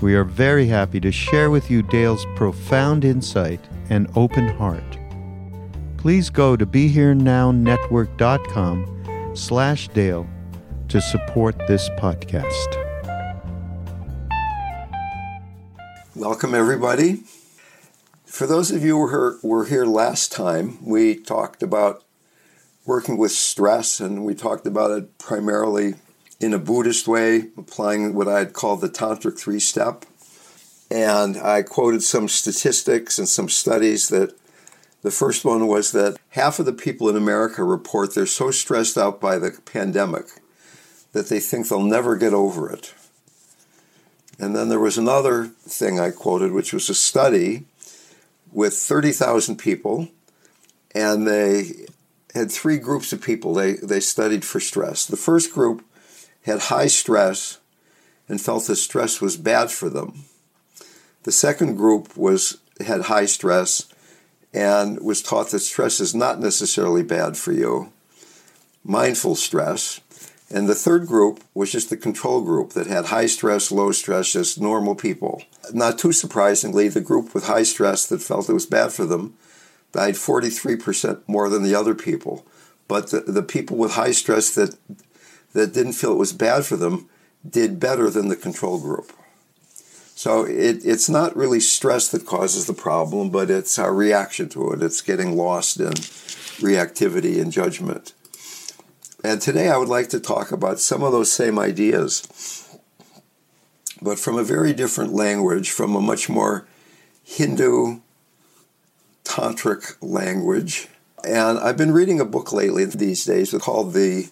We are very happy to share with you Dale's profound insight and open heart. Please go to BeHereNowNetwork.com slash Dale to support this podcast. Welcome, everybody. For those of you who were here last time, we talked about working with stress, and we talked about it primarily in a Buddhist way, applying what I'd call the Tantric three step. And I quoted some statistics and some studies that the first one was that half of the people in America report they're so stressed out by the pandemic that they think they'll never get over it. And then there was another thing I quoted, which was a study with 30,000 people, and they had three groups of people they, they studied for stress. The first group had high stress and felt that stress was bad for them. The second group was had high stress and was taught that stress is not necessarily bad for you. Mindful stress. And the third group was just the control group that had high stress, low stress, just normal people. Not too surprisingly, the group with high stress that felt it was bad for them died 43% more than the other people. But the, the people with high stress that that didn't feel it was bad for them did better than the control group. So it, it's not really stress that causes the problem, but it's our reaction to it. It's getting lost in reactivity and judgment. And today I would like to talk about some of those same ideas, but from a very different language, from a much more Hindu tantric language. And I've been reading a book lately these days called the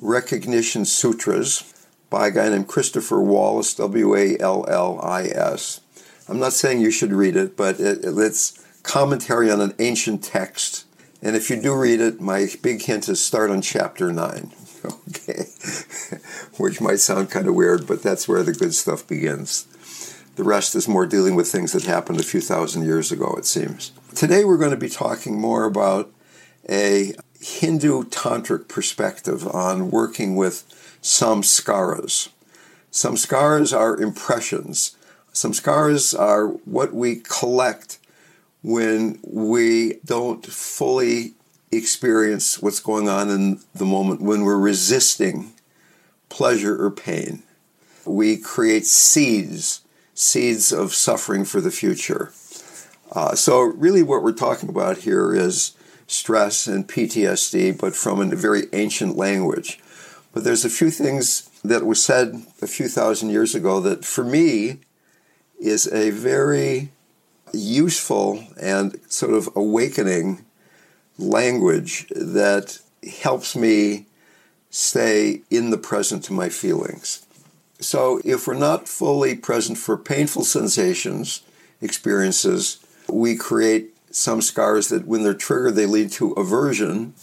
Recognition Sutras by a guy named Christopher Wallis, W A L L I S. I'm not saying you should read it, but it, it's commentary on an ancient text. And if you do read it, my big hint is start on chapter 9. Okay. Which might sound kind of weird, but that's where the good stuff begins. The rest is more dealing with things that happened a few thousand years ago, it seems. Today we're going to be talking more about a Hindu tantric perspective on working with samskaras. Samskaras are impressions. Samskaras are what we collect when we don't fully experience what's going on in the moment, when we're resisting pleasure or pain. We create seeds. seeds of suffering for the future. Uh, so, really, what we're talking about here is stress and PTSD, but from a very ancient language. But there's a few things that were said a few thousand years ago that, for me, is a very useful and sort of awakening language that helps me stay in the present to my feelings. So, if we're not fully present for painful sensations, experiences, we create samskaras that, when they're triggered, they lead to aversion.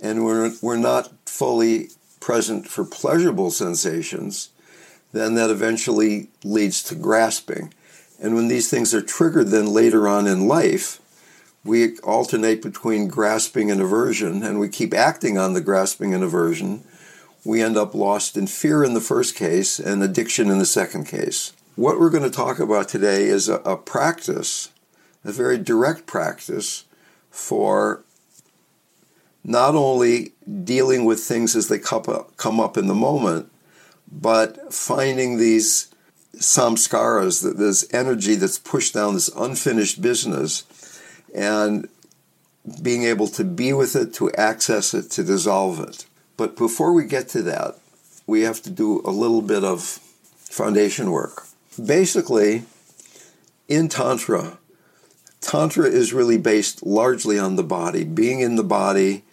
And we're, we're not fully present for pleasurable sensations, then that eventually leads to grasping. And when these things are triggered, then later on in life, we alternate between grasping and aversion, and we keep acting on the grasping and aversion. We end up lost in fear in the first case and addiction in the second case. What we're going to talk about today is a, a practice, a very direct practice for not only dealing with things as they come up in the moment, but finding these samskaras, this energy that's pushed down this unfinished business, and being able to be with it, to access it, to dissolve it. But before we get to that, we have to do a little bit of foundation work. Basically, in Tantra, Tantra is really based largely on the body, being in the body,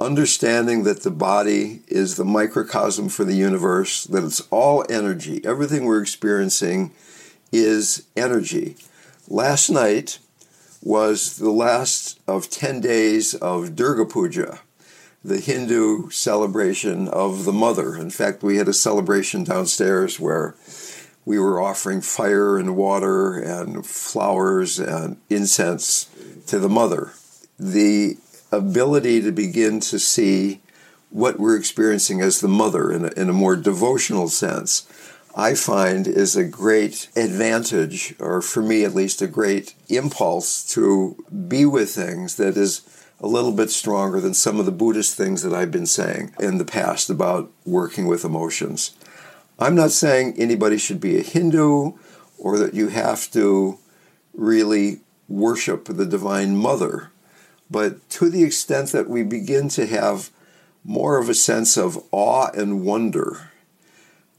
understanding that the body is the microcosm for the universe, that it's all energy. Everything we're experiencing is energy. Last night was the last of 10 days of Durga Puja, the Hindu celebration of the mother. In fact, we had a celebration downstairs where we were offering fire and water and flowers and incense to the mother. The ability to begin to see what we're experiencing as the mother in a, in a more devotional sense, I find is a great advantage, or for me at least, a great impulse to be with things that is a little bit stronger than some of the Buddhist things that I've been saying in the past about working with emotions. I'm not saying anybody should be a Hindu or that you have to really worship the Divine Mother. But to the extent that we begin to have more of a sense of awe and wonder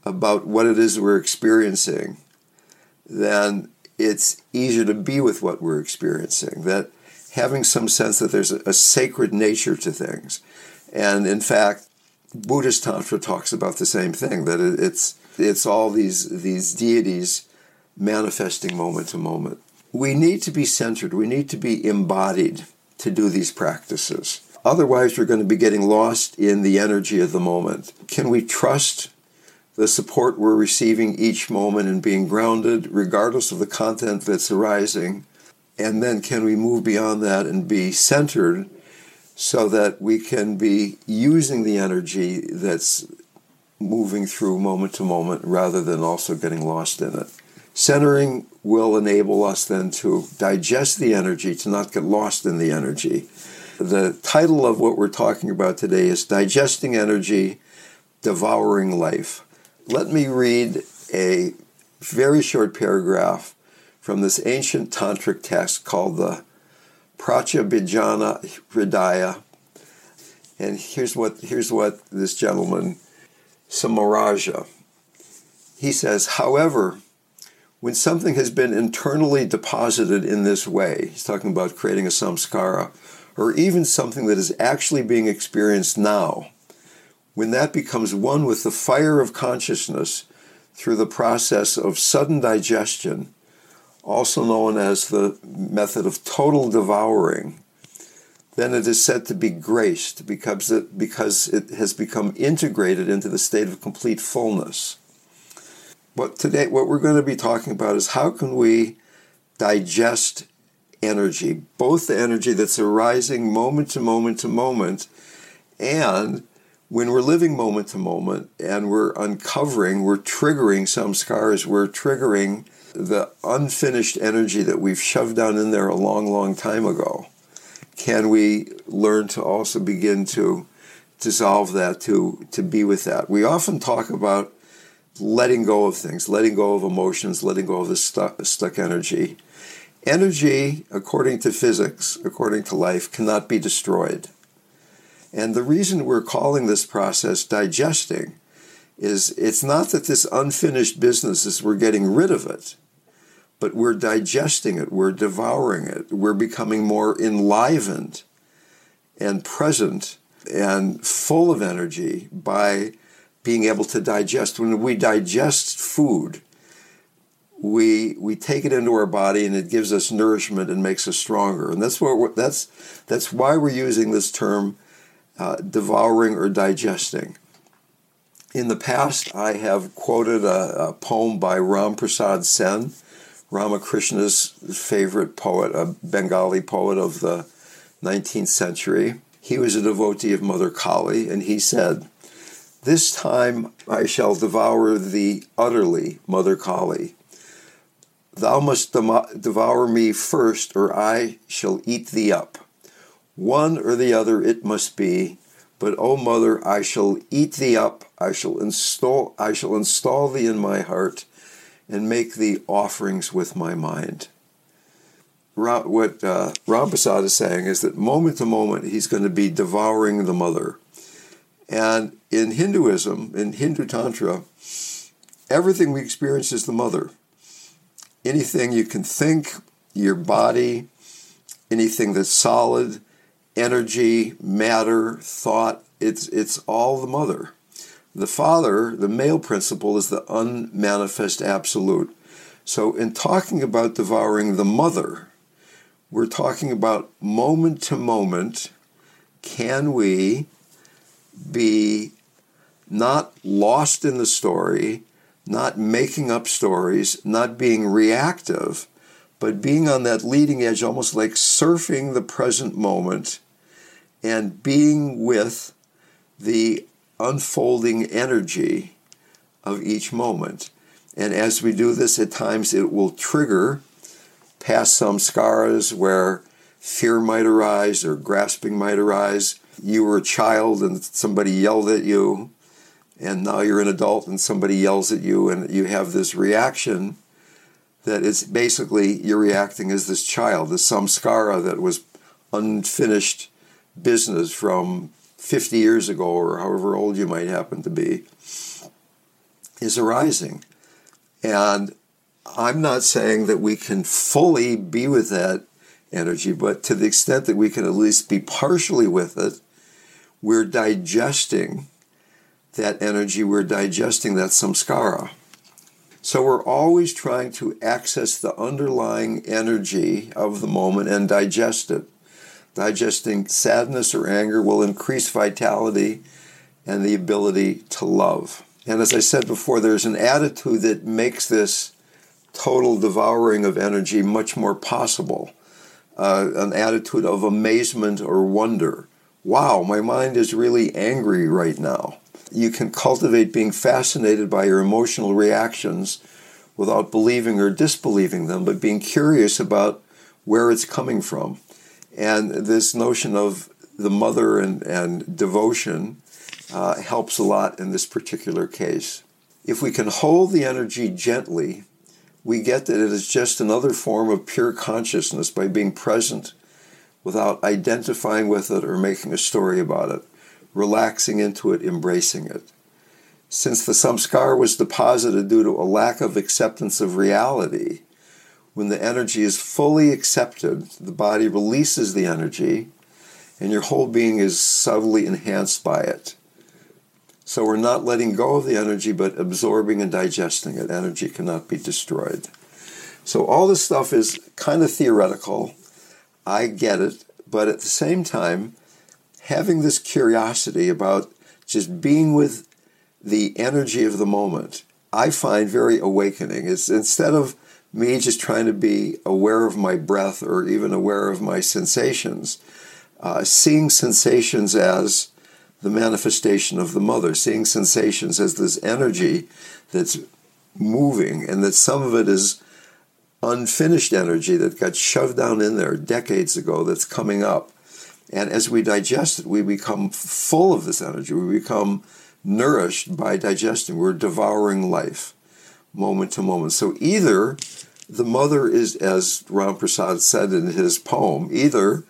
about what it is we're experiencing, then it's easier to be with what we're experiencing. That having some sense that there's a, sacred nature to things. And in fact, Buddhist Tantra talks about the same thing that it's, it's all these, these deities manifesting moment to moment. We need to be centered, we need to be embodied to do these practices. Otherwise, we're going to be getting lost in the energy of the moment. Can we trust the support we're receiving each moment and being grounded, regardless of the content that's arising? And then, can we move beyond that and be centered so that we can be using the energy that's moving through moment to moment rather than also getting lost in it? Centering will enable us then to digest the energy, to not get lost in the energy. The title of what we're talking about today is Digesting Energy, Devouring Life. Let me read a very short paragraph from this ancient tantric text called the Pratyabhijna Hridaya. And here's what, here's what this gentleman, Kshemaraja, he says, however, when something has been internally deposited in this way, he's talking about creating a samskara, or even something that is actually being experienced now, when that becomes one with the fire of consciousness through the process of sudden digestion, also known as the method of total devouring, then it is said to be graced because it, because it has become integrated into the state of complete fullness. But today, what we're going to be talking about is how can we digest energy, both the energy that's arising moment to moment to moment, and when we're living moment to moment and we're uncovering, we're triggering samskaras, we're triggering the unfinished energy that we've shoved down in there a long, long time ago. Can we learn to also begin to dissolve that, to, to be with that? We often talk about letting go of things, letting go of emotions, letting go of the stuck, stuck energy. Energy, according to physics, according to life, cannot be destroyed. And the reason we're calling this process digesting is it's not that this unfinished business is we're getting rid of it, but we're digesting it, we're devouring it, we're becoming more enlivened and present and full of energy by being able to digest. When we digest food, we we take it into our body and it gives us nourishment and makes us stronger. And that's what that's that's why we're using this term uh, devouring or digesting. In the past, I have quoted a, a poem by Ram Prasad Sen, Ramakrishna's favorite poet, a Bengali poet of the 19th century. He was a devotee of Mother Kali, and he said, This time I shall devour thee utterly, Mother Kali. Thou must devour me first, or I shall eat thee up. One or the other it must be, but O mother, I shall eat thee up, I shall install I shall install thee in my heart, and make the offerings with my mind. What uh, Ram Prasad is saying is that moment to moment he's going to be devouring the mother. And in Hinduism, in Hindu Tantra, everything we experience is the mother. Anything you can think, your body, anything that's solid, energy, matter, thought, it's, it's all the mother. The father, the male principle, is the unmanifest absolute. So, in talking about devouring the mother, we're talking about moment to moment. Can we be not lost in the story, not making up stories, not being reactive, but being on that leading edge, almost like surfing the present moment and being with the unfolding energy of each moment. And as we do this, at times it will trigger past samskaras where fear might arise or grasping might arise. You were a child and somebody yelled at you, and now you're an adult and somebody yells at you, and you have this reaction that is basically you're reacting as this child, this samskara that was unfinished business from 50 years ago or however old you might happen to be is arising. And I'm not saying that we can fully be with that energy, but to the extent that we can at least be partially with it, we're digesting that energy, we're digesting that samskara. So we're always trying to access the underlying energy of the moment and digest it. Digesting sadness or anger will increase vitality and the ability to love. And as I said before, there's an attitude that makes this total devouring of energy much more possible. Uh, an attitude of amazement or wonder. Wow, my mind is really angry right now you can cultivate being fascinated by your emotional reactions without believing or disbelieving them, but being curious about where it's coming from. And this notion of the mother and, and devotion uh, helps a lot in this particular case. If we can hold the energy gently, we get that it is just another form of pure consciousness by being present without identifying with it or making a story about it relaxing into it, embracing it. Since the samskar was deposited due to a lack of acceptance of reality, when the energy is fully accepted, the body releases the energy and your whole being is subtly enhanced by it. So we're not letting go of the energy, but absorbing and digesting it. Energy cannot be destroyed. So all this stuff is kind of theoretical. I get it. But at the same time, having this curiosity about just being with the energy of the moment, I find very awakening. It's instead of me just trying to be aware of my breath or even aware of my sensations, uh, seeing sensations as the manifestation of the mother, seeing sensations as this energy that's moving, and that some of it is unfinished energy that got shoved down in there decades ago that's coming up. And as we digest it, we become full of this energy. We become nourished by digesting. We're devouring life moment to moment. So either the mother is, as Ram Prasad said in his poem, either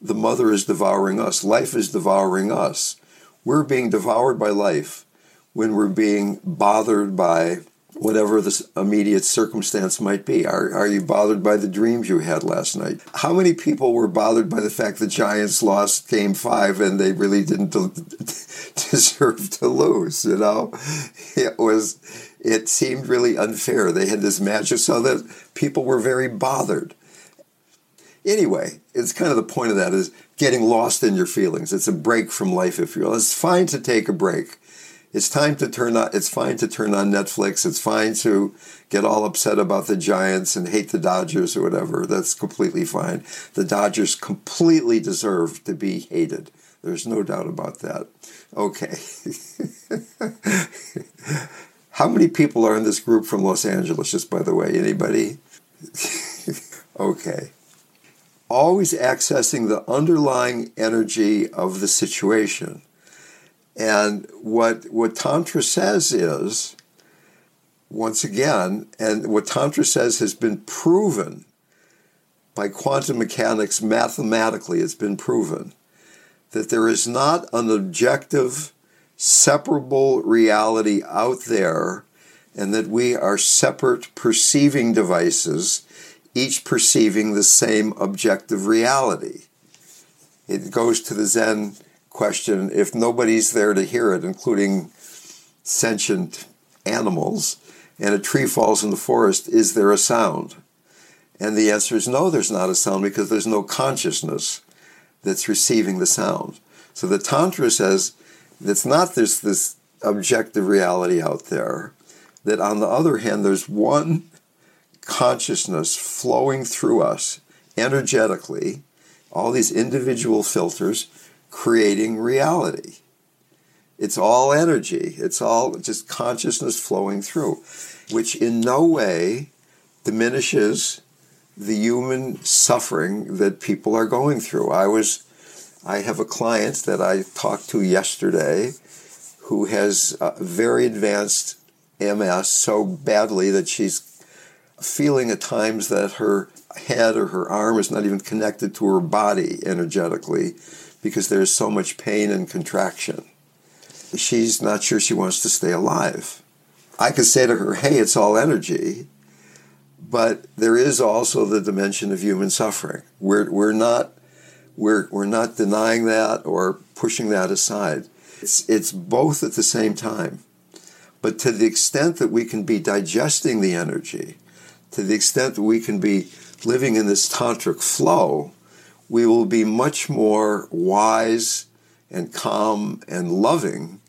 the mother is devouring us, life is devouring us. We're being devoured by life when we're being bothered by whatever the immediate circumstance might be. Are, are you bothered by the dreams you had last night? How many people were bothered by the fact the Giants lost game five and they really didn't deserve to lose? You know, it was, it seemed really unfair. They had this magic so that people were very bothered. Anyway, it's kind of the point of that is getting lost in your feelings. It's a break from life, if you will. It's fine to take a break it's time to turn on it's fine to turn on netflix it's fine to get all upset about the giants and hate the dodgers or whatever that's completely fine the dodgers completely deserve to be hated there's no doubt about that okay how many people are in this group from los angeles just by the way? Anybody? Okay. Always accessing the underlying energy of the situation. And what what Tantra says is, once again, and what Tantra says has been proven by quantum mechanics mathematically, it's been proven that there is not an objective, separable reality out there, and that we are separate perceiving devices, each perceiving the same objective reality. It goes to the Zen question if nobody's there to hear it, including sentient animals, and a tree falls in the forest, is there a sound? And the answer is no, there's not a sound because there's no consciousness that's receiving the sound. So the Tantra says it's not this, this objective reality out there, that on the other hand, there's one consciousness flowing through us energetically, all these individual filters creating reality. It's all energy, it's all just consciousness flowing through, which in no way diminishes the human suffering that people are going through. I was I have a client that I talked to yesterday who has very advanced MS so badly that she's feeling at times that her head or her arm is not even connected to her body energetically because there's so much pain and contraction. She's not sure she wants to stay alive. I could say to her, hey, it's all energy, but there is also the dimension of human suffering. We're, we're, not, we're, we're not denying that or pushing that aside. It's, it's both at the same time. But to the extent that we can be digesting the energy, to the extent that we can be living in this tantric flow, we will be much more wise and calm and loving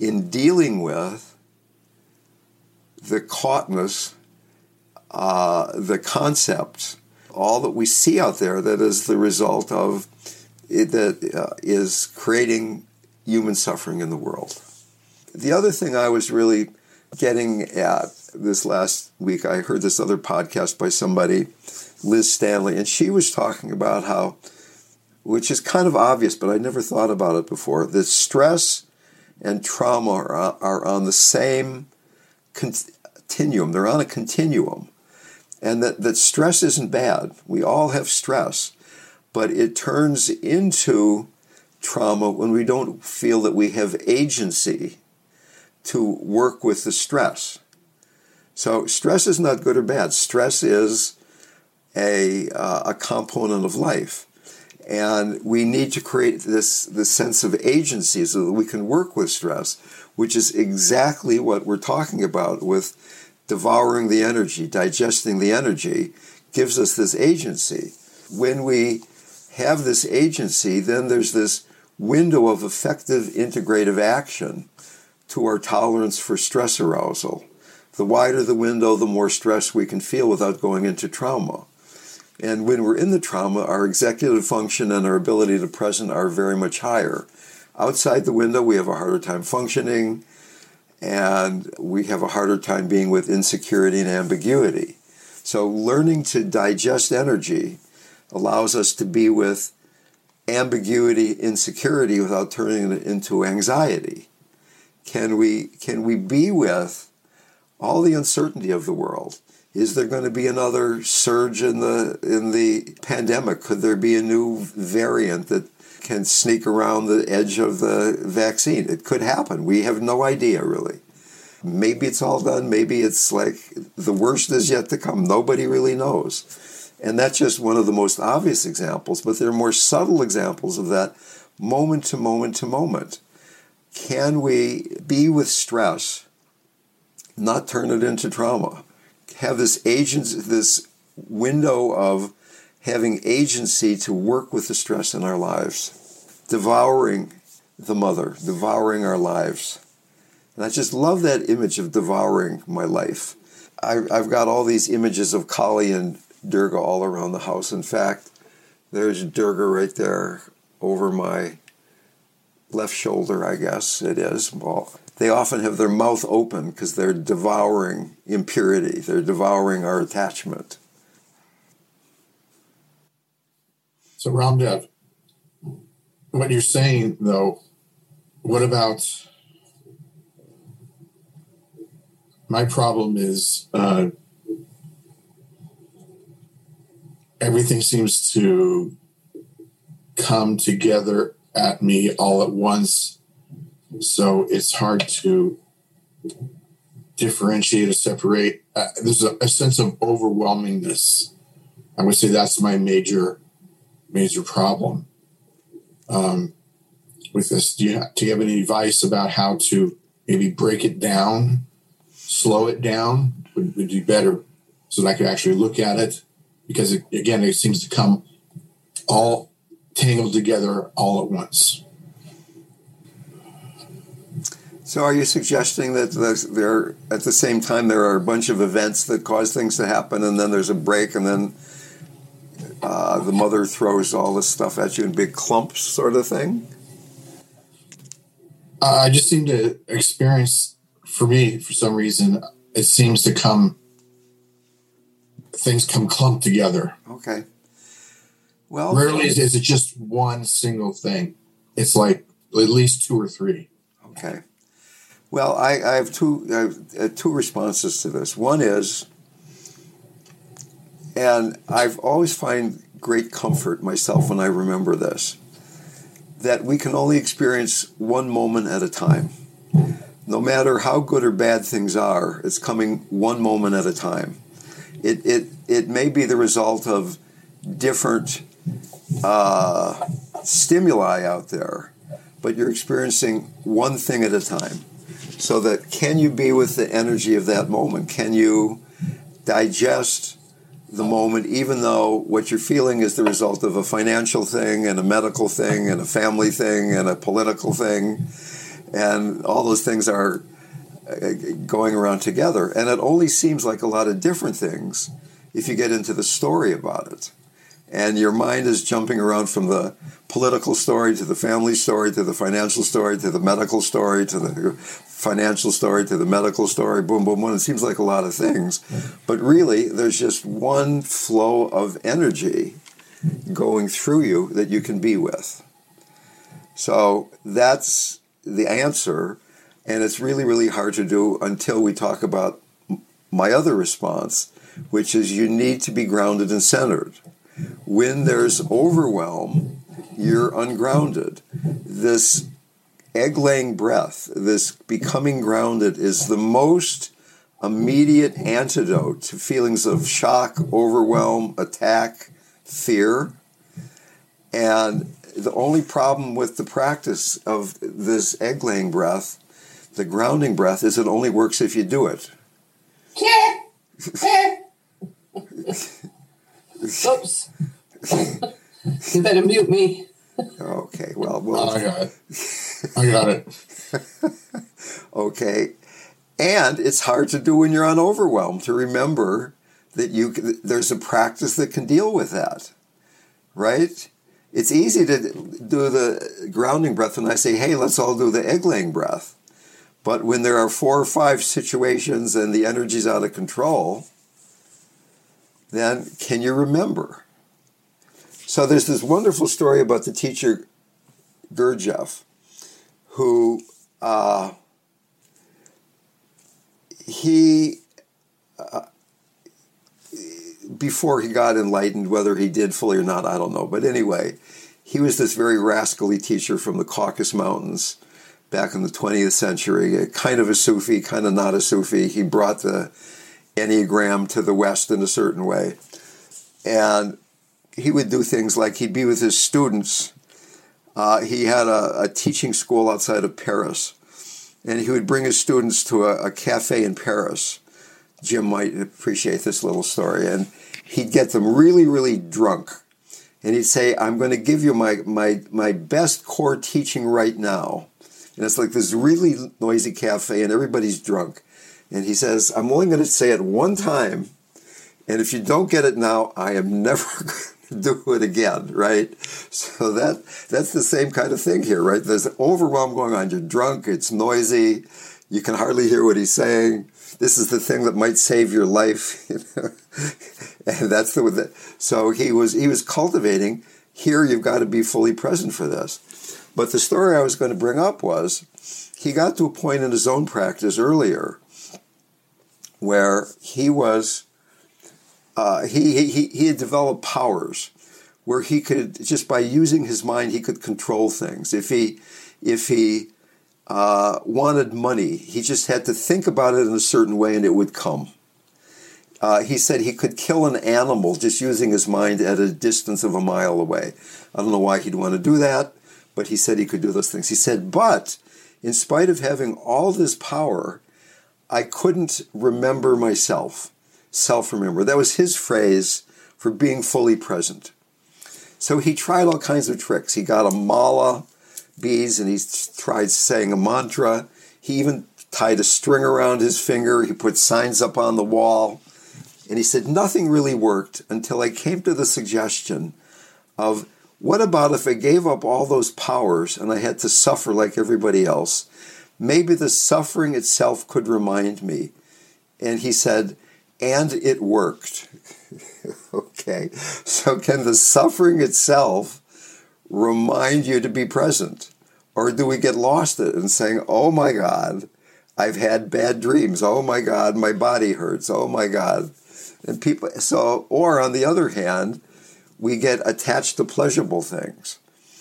in dealing with the caughtness, uh, the concepts, all that we see out there that is the result of it, that uh, is creating human suffering in the world. The other thing I was really getting at this last week, I heard this other podcast by somebody Liz Stanley, and she was talking about how, which is kind of obvious, but I never thought about it before, that stress and trauma are, are on the same continuum. They're on a continuum. And that, that stress isn't bad. We all have stress, but it turns into trauma when we don't feel that we have agency to work with the stress. So, stress is not good or bad. Stress is a, uh, a component of life. And we need to create this, this sense of agency so that we can work with stress, which is exactly what we're talking about with devouring the energy, digesting the energy, gives us this agency. When we have this agency, then there's this window of effective integrative action to our tolerance for stress arousal. The wider the window, the more stress we can feel without going into trauma. And when we're in the trauma, our executive function and our ability to present are very much higher. Outside the window, we have a harder time functioning, and we have a harder time being with insecurity and ambiguity. So, learning to digest energy allows us to be with ambiguity, insecurity without turning it into anxiety. Can we can we be with all the uncertainty of the world? Is there going to be another surge in the in the pandemic? Could there be a new variant that can sneak around the edge of the vaccine? It could happen. We have no idea really. Maybe it's all done. Maybe it's like the worst is yet to come. Nobody really knows. And that's just one of the most obvious examples, but there are more subtle examples of that moment to moment to moment. Can we be with stress, not turn it into trauma? Have this agents, this window of having agency to work with the stress in our lives, devouring the mother, devouring our lives. And I just love that image of devouring my life. I, have got all these images of Kali and Durga all around the house. In fact, there's Durga right there over my left shoulder, I guess it is. Well, they often have their mouth open because they're devouring impurity, they're devouring our attachment. So, Ramdev, what you're saying, though, what about my problem is uh, everything seems to come together at me all at once. So it's hard to differentiate or separate. Uh, there's a, a, sense of overwhelmingness. I would say that's my major, major problem um, with this. Do you, do you have any advice about how to maybe break it down, slow it down? Would, would be better so that I could actually look at it because it, again, it seems to come all tangled together all at once. So, are you suggesting that there, at the same time, there are a bunch of events that cause things to happen, and then there's a break, and then uh, the mother throws all this stuff at you in big clumps, sort of thing? Uh, I just seem to experience, for me, for some reason, it seems to come things come clumped together. Okay. Well, rarely is, is it just one single thing. It's like at least two or three. Okay. Well, I, I have two I have, uh, two responses to this. One is, and I've always find great comfort myself when I remember this, that we can only experience one moment at a time. No matter how good or bad things are, it's coming one moment at a time it, it, it may be the result of different uh, stimuli out there, but you're experiencing one thing at a time. So that can you be with the energy of that moment? Can you digest the moment, even though what you're feeling is the result of a financial thing and a medical thing and a family thing and a political thing, and all those things are uh, going around together. And it only seems like a lot of different things if you get into the story about it. And your mind is jumping around from the political story to the family story to the financial story to the medical story to the financial story to the medical story, boom, boom, boom. It seems like a lot of things. But really, there's just one flow of energy going through you that you can be with. So that's the answer and it's really, really hard to do until we talk about my other response, which is you need to be grounded and centered. When there's overwhelm, you're ungrounded. This egg laying breath, this becoming grounded, is the most immediate antidote to feelings of shock, overwhelm, attack, fear. And the only problem with the practice of this egg laying breath the grounding breath is it only works if you do it. Oops. you better mute me. Okay, well, well. Oh, I got it. I got it. okay. And it's hard to do when you're on overwhelm to remember that you there's a practice that can deal with that. Right? It's easy to do the grounding breath when I say, "Hey, let's all do the egg laying breath." But when there are four or five situations and the energy's out of control, then can you remember? So there's this wonderful story about the teacher Gurdjieff, who uh, he, uh, before he got enlightened, whether he did fully or not, I don't know. But anyway, he was this very rascally teacher from the Caucasus Mountains back in the 20th century, kind of a Sufi, kind of not a Sufi. He brought the Enneagram to the West in a certain way. And he would do things like he'd be with his students. Uh, he had a, a, teaching school outside of Paris, and he would bring his students to a, a cafe in Paris. Jim might appreciate this little story. And he'd get them really, really drunk. And he'd say, I'm going to give you my, my, my best core teaching right now. And it's like this really noisy cafe, and everybody's drunk. And he says, I'm only going to say it one time. And if you don't get it now, I am never going to do it again, right? So that that's the same kind of thing here, right? There's overwhelm going on. You're drunk, it's noisy, you can hardly hear what he's saying. This is the thing that might save your life. and that's the so he was he was cultivating here you've got to be fully present for this. But the story I was going to bring up was he got to a point in his own practice earlier where he was uh, he, he he had developed powers where he could just by using his mind he could control things. If he if he uh, wanted money, he just had to think about it in a certain way and it would come. Uh, he said he could kill an animal just using his mind at a distance of a mile away. I don't know why he'd want to do that, but he said he could do those things. He said, but in spite of having all this power, I couldn't remember myself, self remember. That was his phrase for being fully present. So he tried all kinds of tricks. He got a mala, beads, and he tried saying a mantra. He even tied a string around his finger. He put signs up on the wall. And he said, nothing really worked until I came to the suggestion of what about if I gave up all those powers and I had to suffer like everybody else? Maybe the suffering itself could remind me. And he said, and it worked. okay, so can the suffering itself remind you to be present? Or do we get lost in it and saying, oh my God, I've had bad dreams. Oh my God, my body hurts. Oh my God. And people, so, or on the other hand, we get attached to pleasurable things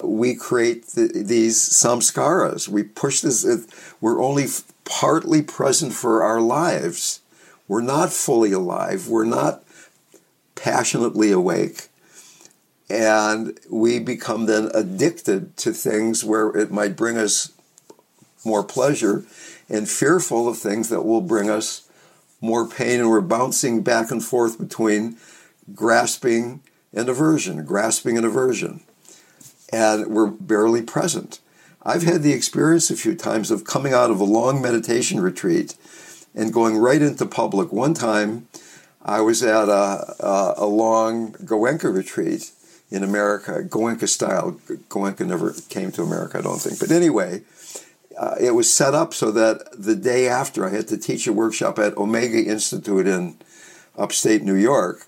we create the, these samskaras. We push this, uh, we're only partly present for our lives. We're not fully alive. We're not passionately awake. And we become then addicted to things where it might bring us more pleasure and fearful of things that will bring us more pain. And we're bouncing back and forth between grasping and aversion, grasping and aversion and we're barely present. I've had the experience a few times of coming out of a long meditation retreat and going right into public. One time, I was at a, a, a long Goenka retreat in America, Goenka style. Goenka never came to America, I don't think. But anyway, uh, it was set up so that the day after I had to teach a workshop at Omega Institute in upstate New York.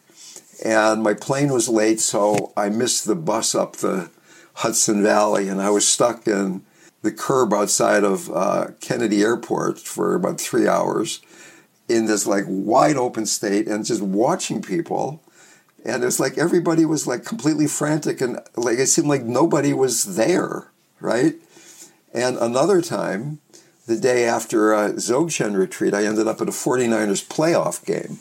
And my plane was late, so I missed the bus up the Hudson Valley, and I was stuck in the curb outside of uh, Kennedy Airport for about three hours in this like wide open state and just watching people. And it's like everybody was like completely frantic and like it seemed like nobody was there, right? And another time, the day after a Dzogchen retreat, I ended up at a 49ers playoff game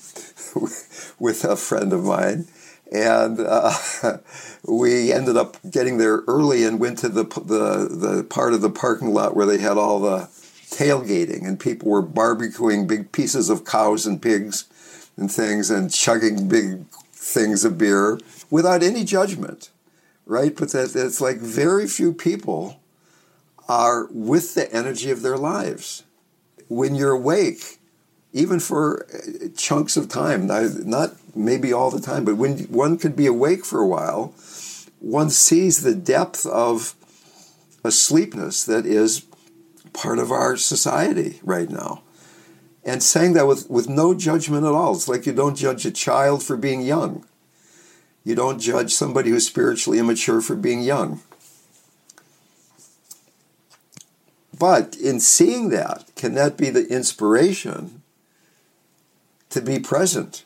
with a friend of mine and uh, we ended up getting there early and went to the, the the part of the parking lot where they had all the tailgating and people were barbecuing big pieces of cows and pigs and things and chugging big things of beer without any judgment right? But that it's like very few people are with the energy of their lives. When you're awake even for uh, chunks of time, not maybe all the time, but when one could be awake for a while, one sees the depth of asleepness that is part of our society right now. And saying that with, with no judgment at all. It's like you don't judge a child for being young. You don't judge somebody who's spiritually immature for being young. But in seeing that, can that be the inspiration to be present,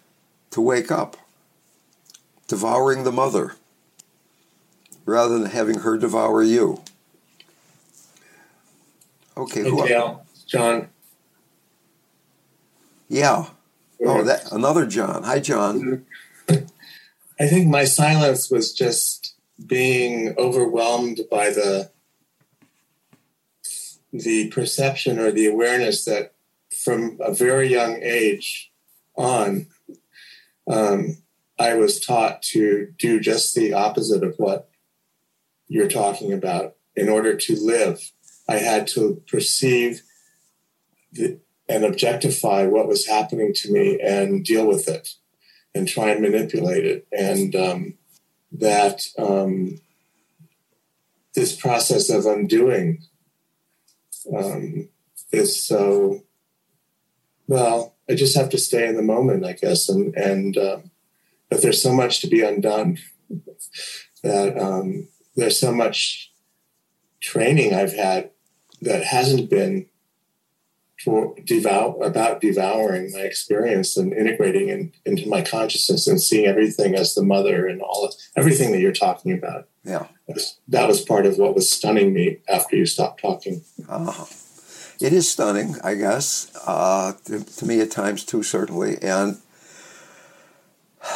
to wake up, devouring the mother, rather than having her devour you. Okay, Hey, who Dale, John. Yeah. Oh, that another John. Hi, John. Mm-hmm. I think my silence was just being overwhelmed by the the perception or the awareness that from a very young age on, um, I was taught to do just the opposite of what you're talking about. In order to live, I had to perceive the, and objectify what was happening to me and deal with it and try and manipulate it. And um, that um, this process of undoing um, is so, well, I just have to stay in the moment, I guess. And, and um, but there's so much to be undone that um, there's so much training I've had that hasn't been devour about devouring my experience and integrating in, into my consciousness and seeing everything as the mother and all everything that you're talking about. Yeah. That was, that was part of what was stunning me after you stopped talking. Uh, it is stunning, I guess, uh, to, to me at times too, certainly. And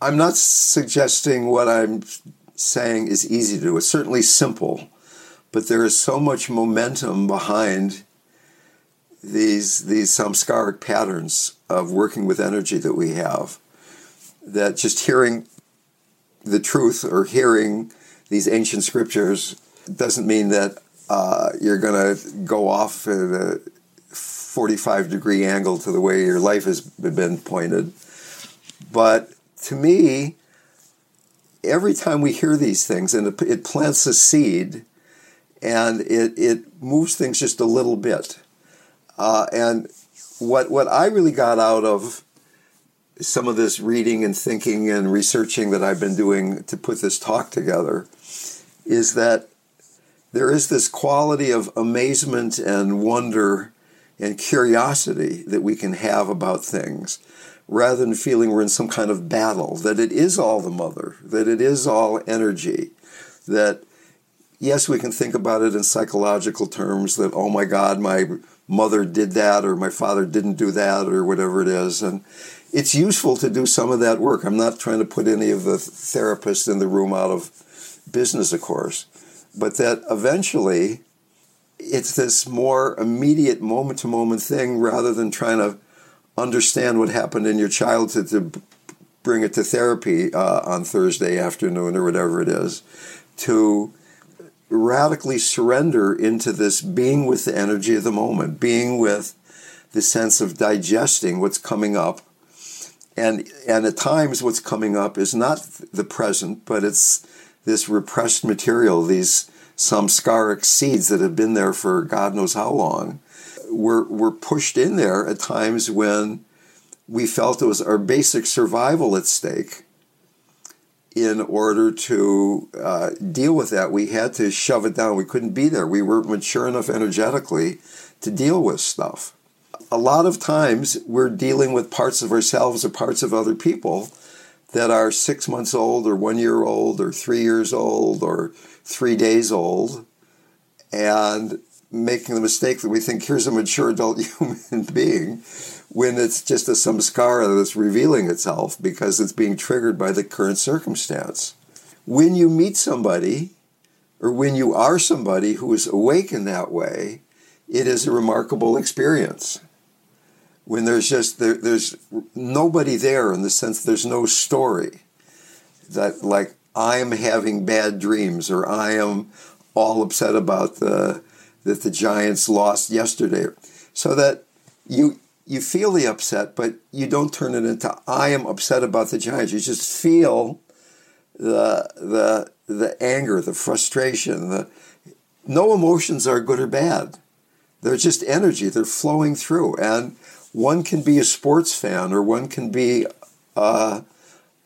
I'm not suggesting what I'm saying is easy to do. It's certainly simple, but there is so much momentum behind these these samskaric patterns of working with energy that we have that just hearing the truth or hearing these ancient scriptures doesn't mean that uh, you're going to go off at a 45 degree angle to the way your life has been pointed. But to me, every time we hear these things, and it, it plants a seed and it, it moves things just a little bit. Uh, and what, what I really got out of some of this reading and thinking and researching that I've been doing to put this talk together is that there is this quality of amazement and wonder and curiosity that we can have about things rather than feeling we're in some kind of battle, that it is all the mother, that it is all energy, that yes, we can think about it in psychological terms that, oh my God, my mother did that or my father didn't do that or whatever it is. And it's useful to do some of that work. I'm not trying to put any of the therapists in the room out of business, of course, but that eventually it's this more immediate moment to moment thing rather than trying to understand what happened in your childhood to bring it to therapy uh, on Thursday afternoon or whatever it is, to radically surrender into this being with the energy of the moment, being with the sense of digesting what's coming up. And, and at times, what's coming up is not the present, but it's this repressed material, these samskaric seeds that have been there for God knows how long. Were, were pushed in there at times when we felt it was our basic survival at stake in order to uh, deal with that, we had to shove it down. We couldn't be there. We weren't mature enough energetically to deal with stuff. A lot of times, we're dealing with parts of ourselves or parts of other people that are six months old, or one year old, or three years old, or three days old, and making the mistake that we think here's a mature adult human being when it's just a samskara that's revealing itself because it's being triggered by the current circumstance. When you meet somebody, or when you are somebody who is awake in that way, it is a remarkable experience. When there's just there, there's nobody there in the sense there's no story that like I am having bad dreams or I am all upset about the that the Giants lost yesterday, so that you you feel the upset, but you don't turn it into I am upset about the Giants. You just feel the the the anger, the frustration. The no emotions are good or bad. They're just energy. They're flowing through, and one can be a sports fan, or one can be uh,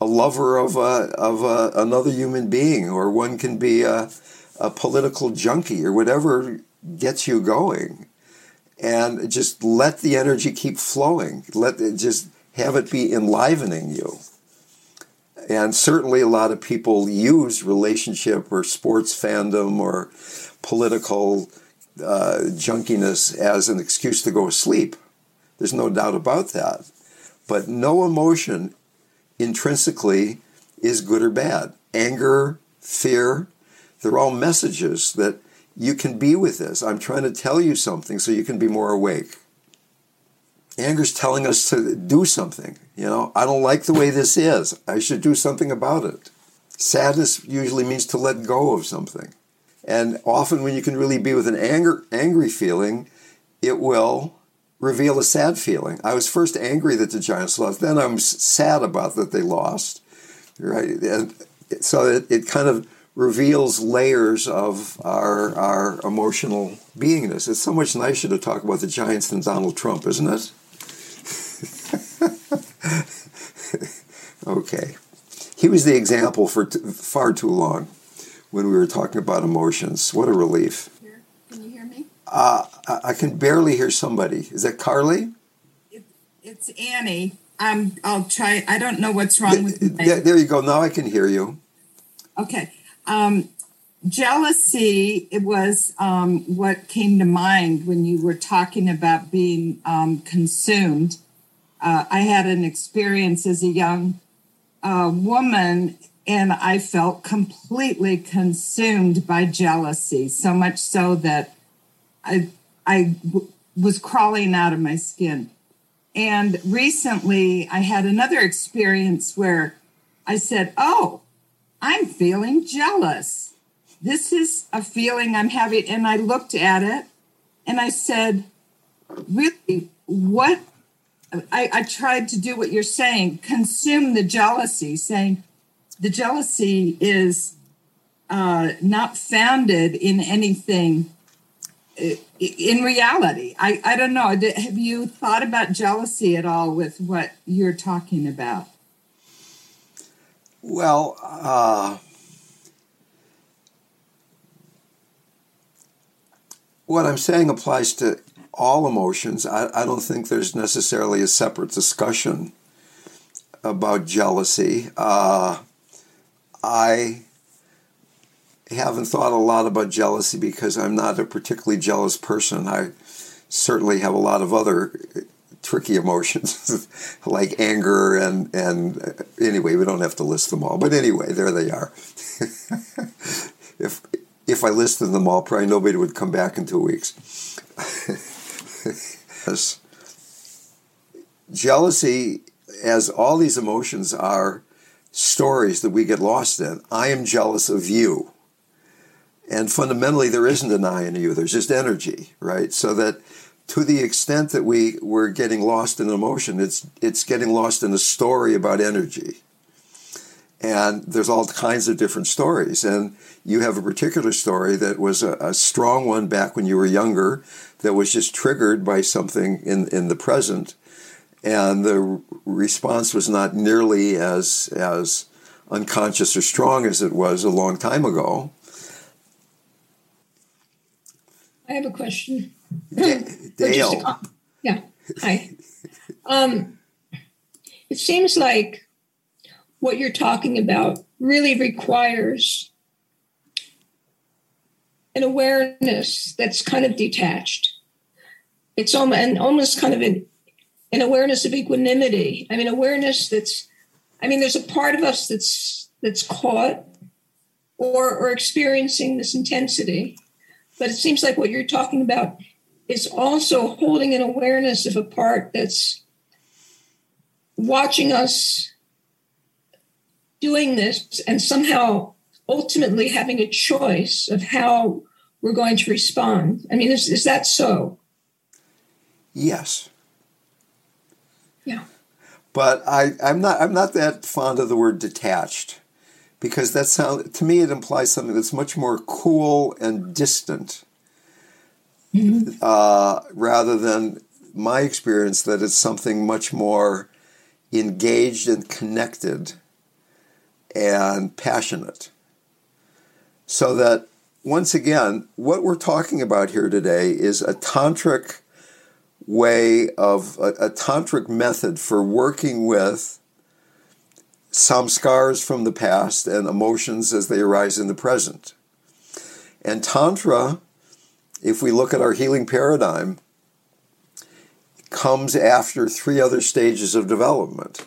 a lover of a, of a, another human being, or one can be a, a political junkie, or whatever gets you going and just let the energy keep flowing. Let it just have it be enlivening you. And certainly, a lot of people use relationship or sports fandom or political uh, junkiness as an excuse to go to sleep. There's no doubt about that. But no emotion intrinsically is good or bad. Anger, fear, they're all messages that you can be with this. I'm trying to tell you something so you can be more awake. Anger's telling us to do something. You know, I don't like the way this is. I should do something about it. Sadness usually means to let go of something. And often when you can really be with an anger, angry feeling, it will reveal a sad feeling. I was first angry that the Giants lost, then I'm sad about that they lost. Right? And so it, it kind of reveals layers of our our emotional beingness. It's so much nicer to talk about the Giants than Donald Trump, isn't it? okay. He was the example for t- far too long when we were talking about emotions. What a relief. Can you hear me? Uh, I can barely hear somebody. Is that Carly? It's Annie. I'm, I'll try. I don't know what's wrong with my... There you go. Now I can hear you. Okay. Um, jealousy, it was um, what came to mind when you were talking about being um, consumed. Uh, I had an experience as a young uh, woman and I felt completely consumed by jealousy, so much so that I, I w- was crawling out of my skin. And recently, I had another experience where I said, Oh, I'm feeling jealous. This is a feeling I'm having. And I looked at it and I said, Really, what? I, I tried to do what you're saying, consume the jealousy, saying, the jealousy is uh, not founded in anything in reality. I, I don't know. Have you thought about jealousy at all with what you're talking about? Well, uh, what I'm saying applies to all emotions. I, I don't think there's necessarily a separate discussion about jealousy. Uh, I haven't thought a lot about jealousy because I'm not a particularly jealous person. I certainly have a lot of other uh, tricky emotions like anger and and uh, anyway we don't have to list them all but anyway there they are if if i listed them all probably nobody would come back in two weeks jealousy as all these emotions are stories that we get lost in. I am jealous of you. And fundamentally, there isn't an I in you, there's just energy, right? So that to the extent that we, we're getting lost in emotion, it's, it's getting lost in a story about energy. And there's all kinds of different stories. And you have a particular story that was a, a strong one back when you were younger, that was just triggered by something in, in the present and the response was not nearly as as unconscious or strong as it was a long time ago. I have a question. Dale. yeah. Hi. Um, it seems like what you're talking about really requires an awareness that's kind of detached. It's almost, and almost kind of an an awareness of equanimity. I mean, awareness that's, I mean, there's a part of us that's that's caught or or experiencing this intensity, but it seems like what you're talking about is also holding an awareness of a part that's watching us doing this and somehow ultimately having a choice of how we're going to respond. I mean, is, is that so? Yes. Yeah. But I, I'm not I'm not that fond of the word detached because that sound to me it implies something that's much more cool and distant mm-hmm. uh, rather than my experience that it's something much more engaged and connected and passionate. So that once again, what we're talking about here today is a tantric way of a, a tantric method for working with samskars from the past and emotions as they arise in the present. And Tantra, if we look at our healing paradigm, comes after three other stages of development.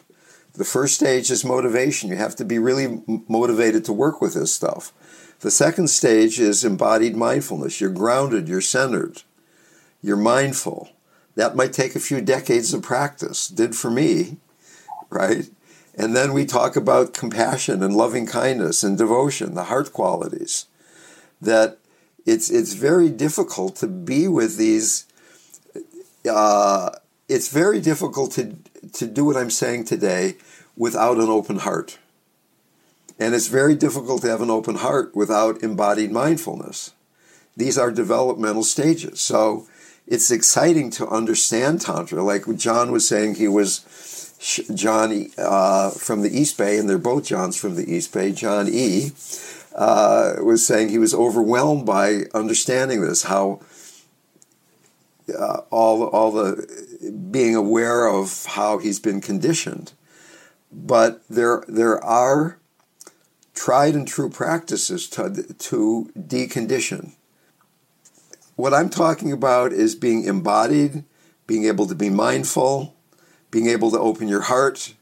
The first stage is motivation. You have to be really motivated to work with this stuff. The second stage is embodied mindfulness. You're grounded, you're centered, you're mindful. That might take a few decades of practice, did for me, right? And then we talk about compassion and loving kindness and devotion, the heart qualities. That it's it's very difficult to be with these. Uh, it's very difficult to to do what I'm saying today without an open heart. And it's very difficult to have an open heart without embodied mindfulness. These are developmental stages. So it's exciting to understand Tantra. Like John was saying, he was John uh, from the East Bay, and they're both Johns from the East Bay. John E. Uh, was saying he was overwhelmed by understanding this, how uh, all all the being aware of how he's been conditioned. But there there are tried and true practices to, to decondition. What I'm talking about is being embodied, being able to be mindful, being able to open your heart,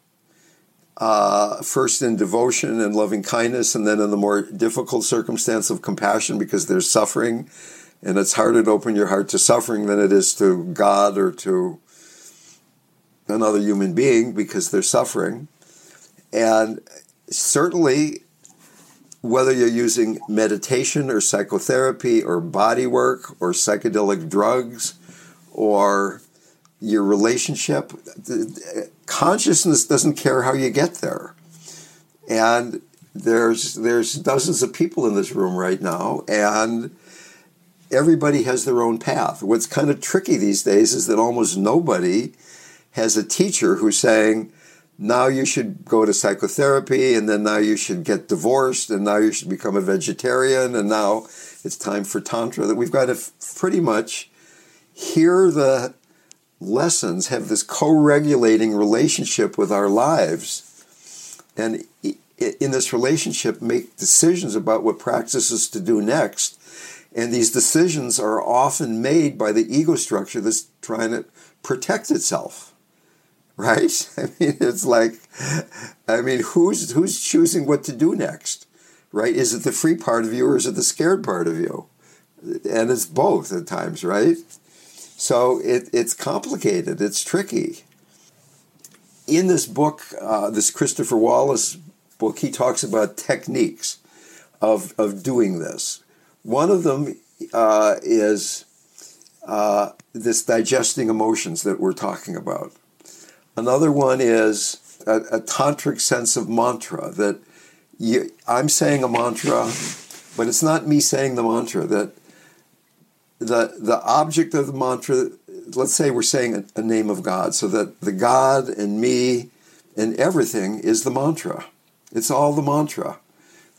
uh, first in devotion and loving kindness, and then in the more difficult circumstance of compassion because there's suffering. And it's harder to open your heart to suffering than it is to God or to another human being because they're suffering. And certainly, whether you're using meditation or psychotherapy or body work or psychedelic drugs or your relationship, consciousness doesn't care how you get there. And there's there's dozens of people in this room right now, and everybody has their own path. What's kind of tricky these days is that almost nobody has a teacher who's saying, now you should go to psychotherapy, and then now you should get divorced, and now you should become a vegetarian, and now it's time for Tantra. That we've got to f- pretty much hear the lessons, have this co regulating relationship with our lives, and in this relationship, make decisions about what practices to do next. And these decisions are often made by the ego structure that's trying to protect itself right? I mean, it's like, I mean, who's who's choosing what to do next, right? Is it the free part of you or is it the scared part of you? And it's both at times, right? So it, it's complicated. It's tricky. In this book, uh, this Christopher Wallis book, he talks about techniques of of doing this. One of them uh, is uh, this digesting emotions that we're talking about Another one is a, a tantric sense of mantra that you, I'm saying a mantra, but it's not me saying the mantra. That the the object of the mantra, let's say we're saying a, name of God, so that the God and me and everything is the mantra. It's all the mantra.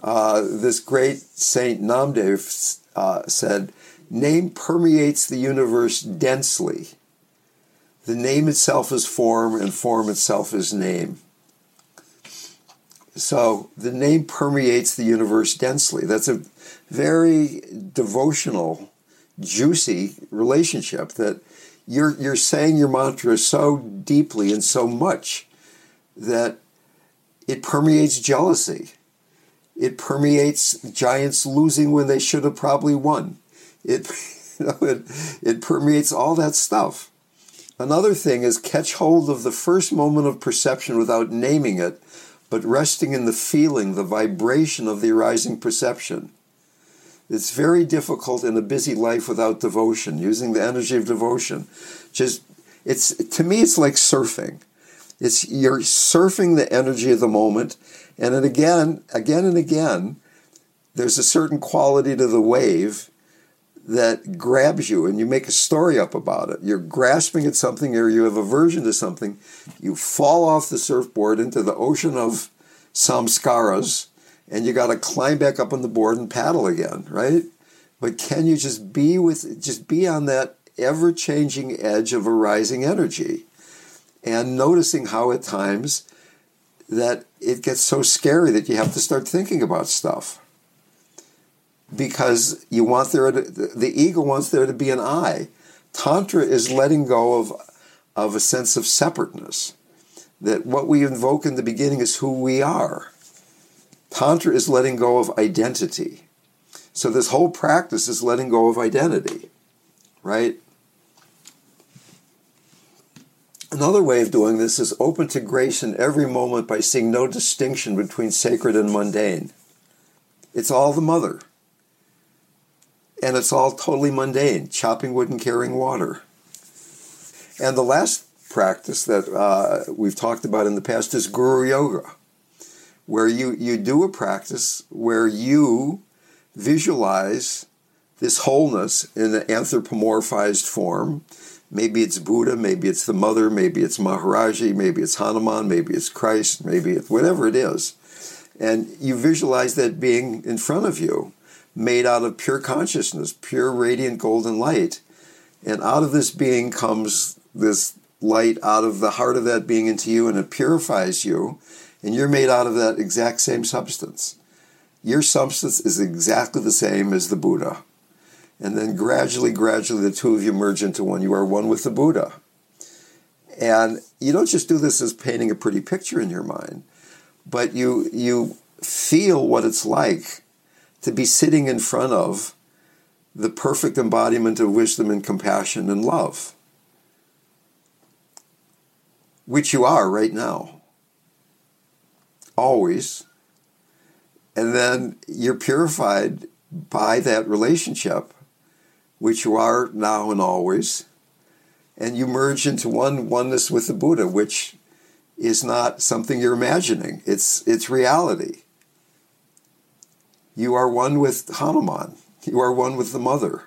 Uh, this great Saint Namdev uh, said, "Name permeates the universe densely." The name itself is form, and form itself is name. So the name permeates the universe densely. That's a very devotional, juicy relationship that you're, you're saying your mantra so deeply and so much that it permeates jealousy. It permeates giants losing when they should have probably won. It, you know, it, it permeates all that stuff. Another thing is catch hold of the first moment of perception without naming it, but resting in the feeling, the vibration of the arising perception. It's very difficult in a busy life without devotion, using the energy of devotion. Just it's to me it's like surfing. It's you're surfing the energy of the moment, and then again, again and again, there's a certain quality to the wave that grabs you and you make a story up about it. You're grasping at something or you have aversion to something. You fall off the surfboard into the ocean of samskaras and you got to climb back up on the board and paddle again, right? But can you just be with, just be on that ever changing edge of a rising energy and noticing how at times that it gets so scary that you have to start thinking about stuff because you want there to, the ego wants there to be an I. Tantra is letting go of of a sense of separateness. That what we invoke in the beginning is who we are. Tantra is letting go of identity. So this whole practice is letting go of identity, right? Another way of doing this is open to grace in every moment by seeing no distinction between sacred and mundane. It's all the mother. And it's all totally mundane chopping wood and carrying water. And the last practice that uh, we've talked about in the past is Guru Yoga, where you, you do a practice where you visualize this wholeness in an anthropomorphized form Maybe it's Buddha, maybe it's the mother, maybe it's Maharaji, maybe it's Hanuman, maybe it's Christ, maybe it's whatever it is. And you visualize that being in front of you, made out of pure consciousness, pure radiant golden light. And out of this being comes this light out of the heart of that being into you, and it purifies you. And you're made out of that exact same substance. Your substance is exactly the same as the Buddha. And then gradually, gradually, the two of you merge into one. You are one with the Buddha. And you don't just do this as painting a pretty picture in your mind, but you, you feel what it's like to be sitting in front of the perfect embodiment of wisdom and compassion and love, which you are right now, always. And then you're purified by that relationship which you are now and always, and you merge into one oneness with the Buddha, which is not something you're imagining. It's it's reality. You are one with Hanuman. You are one with the mother.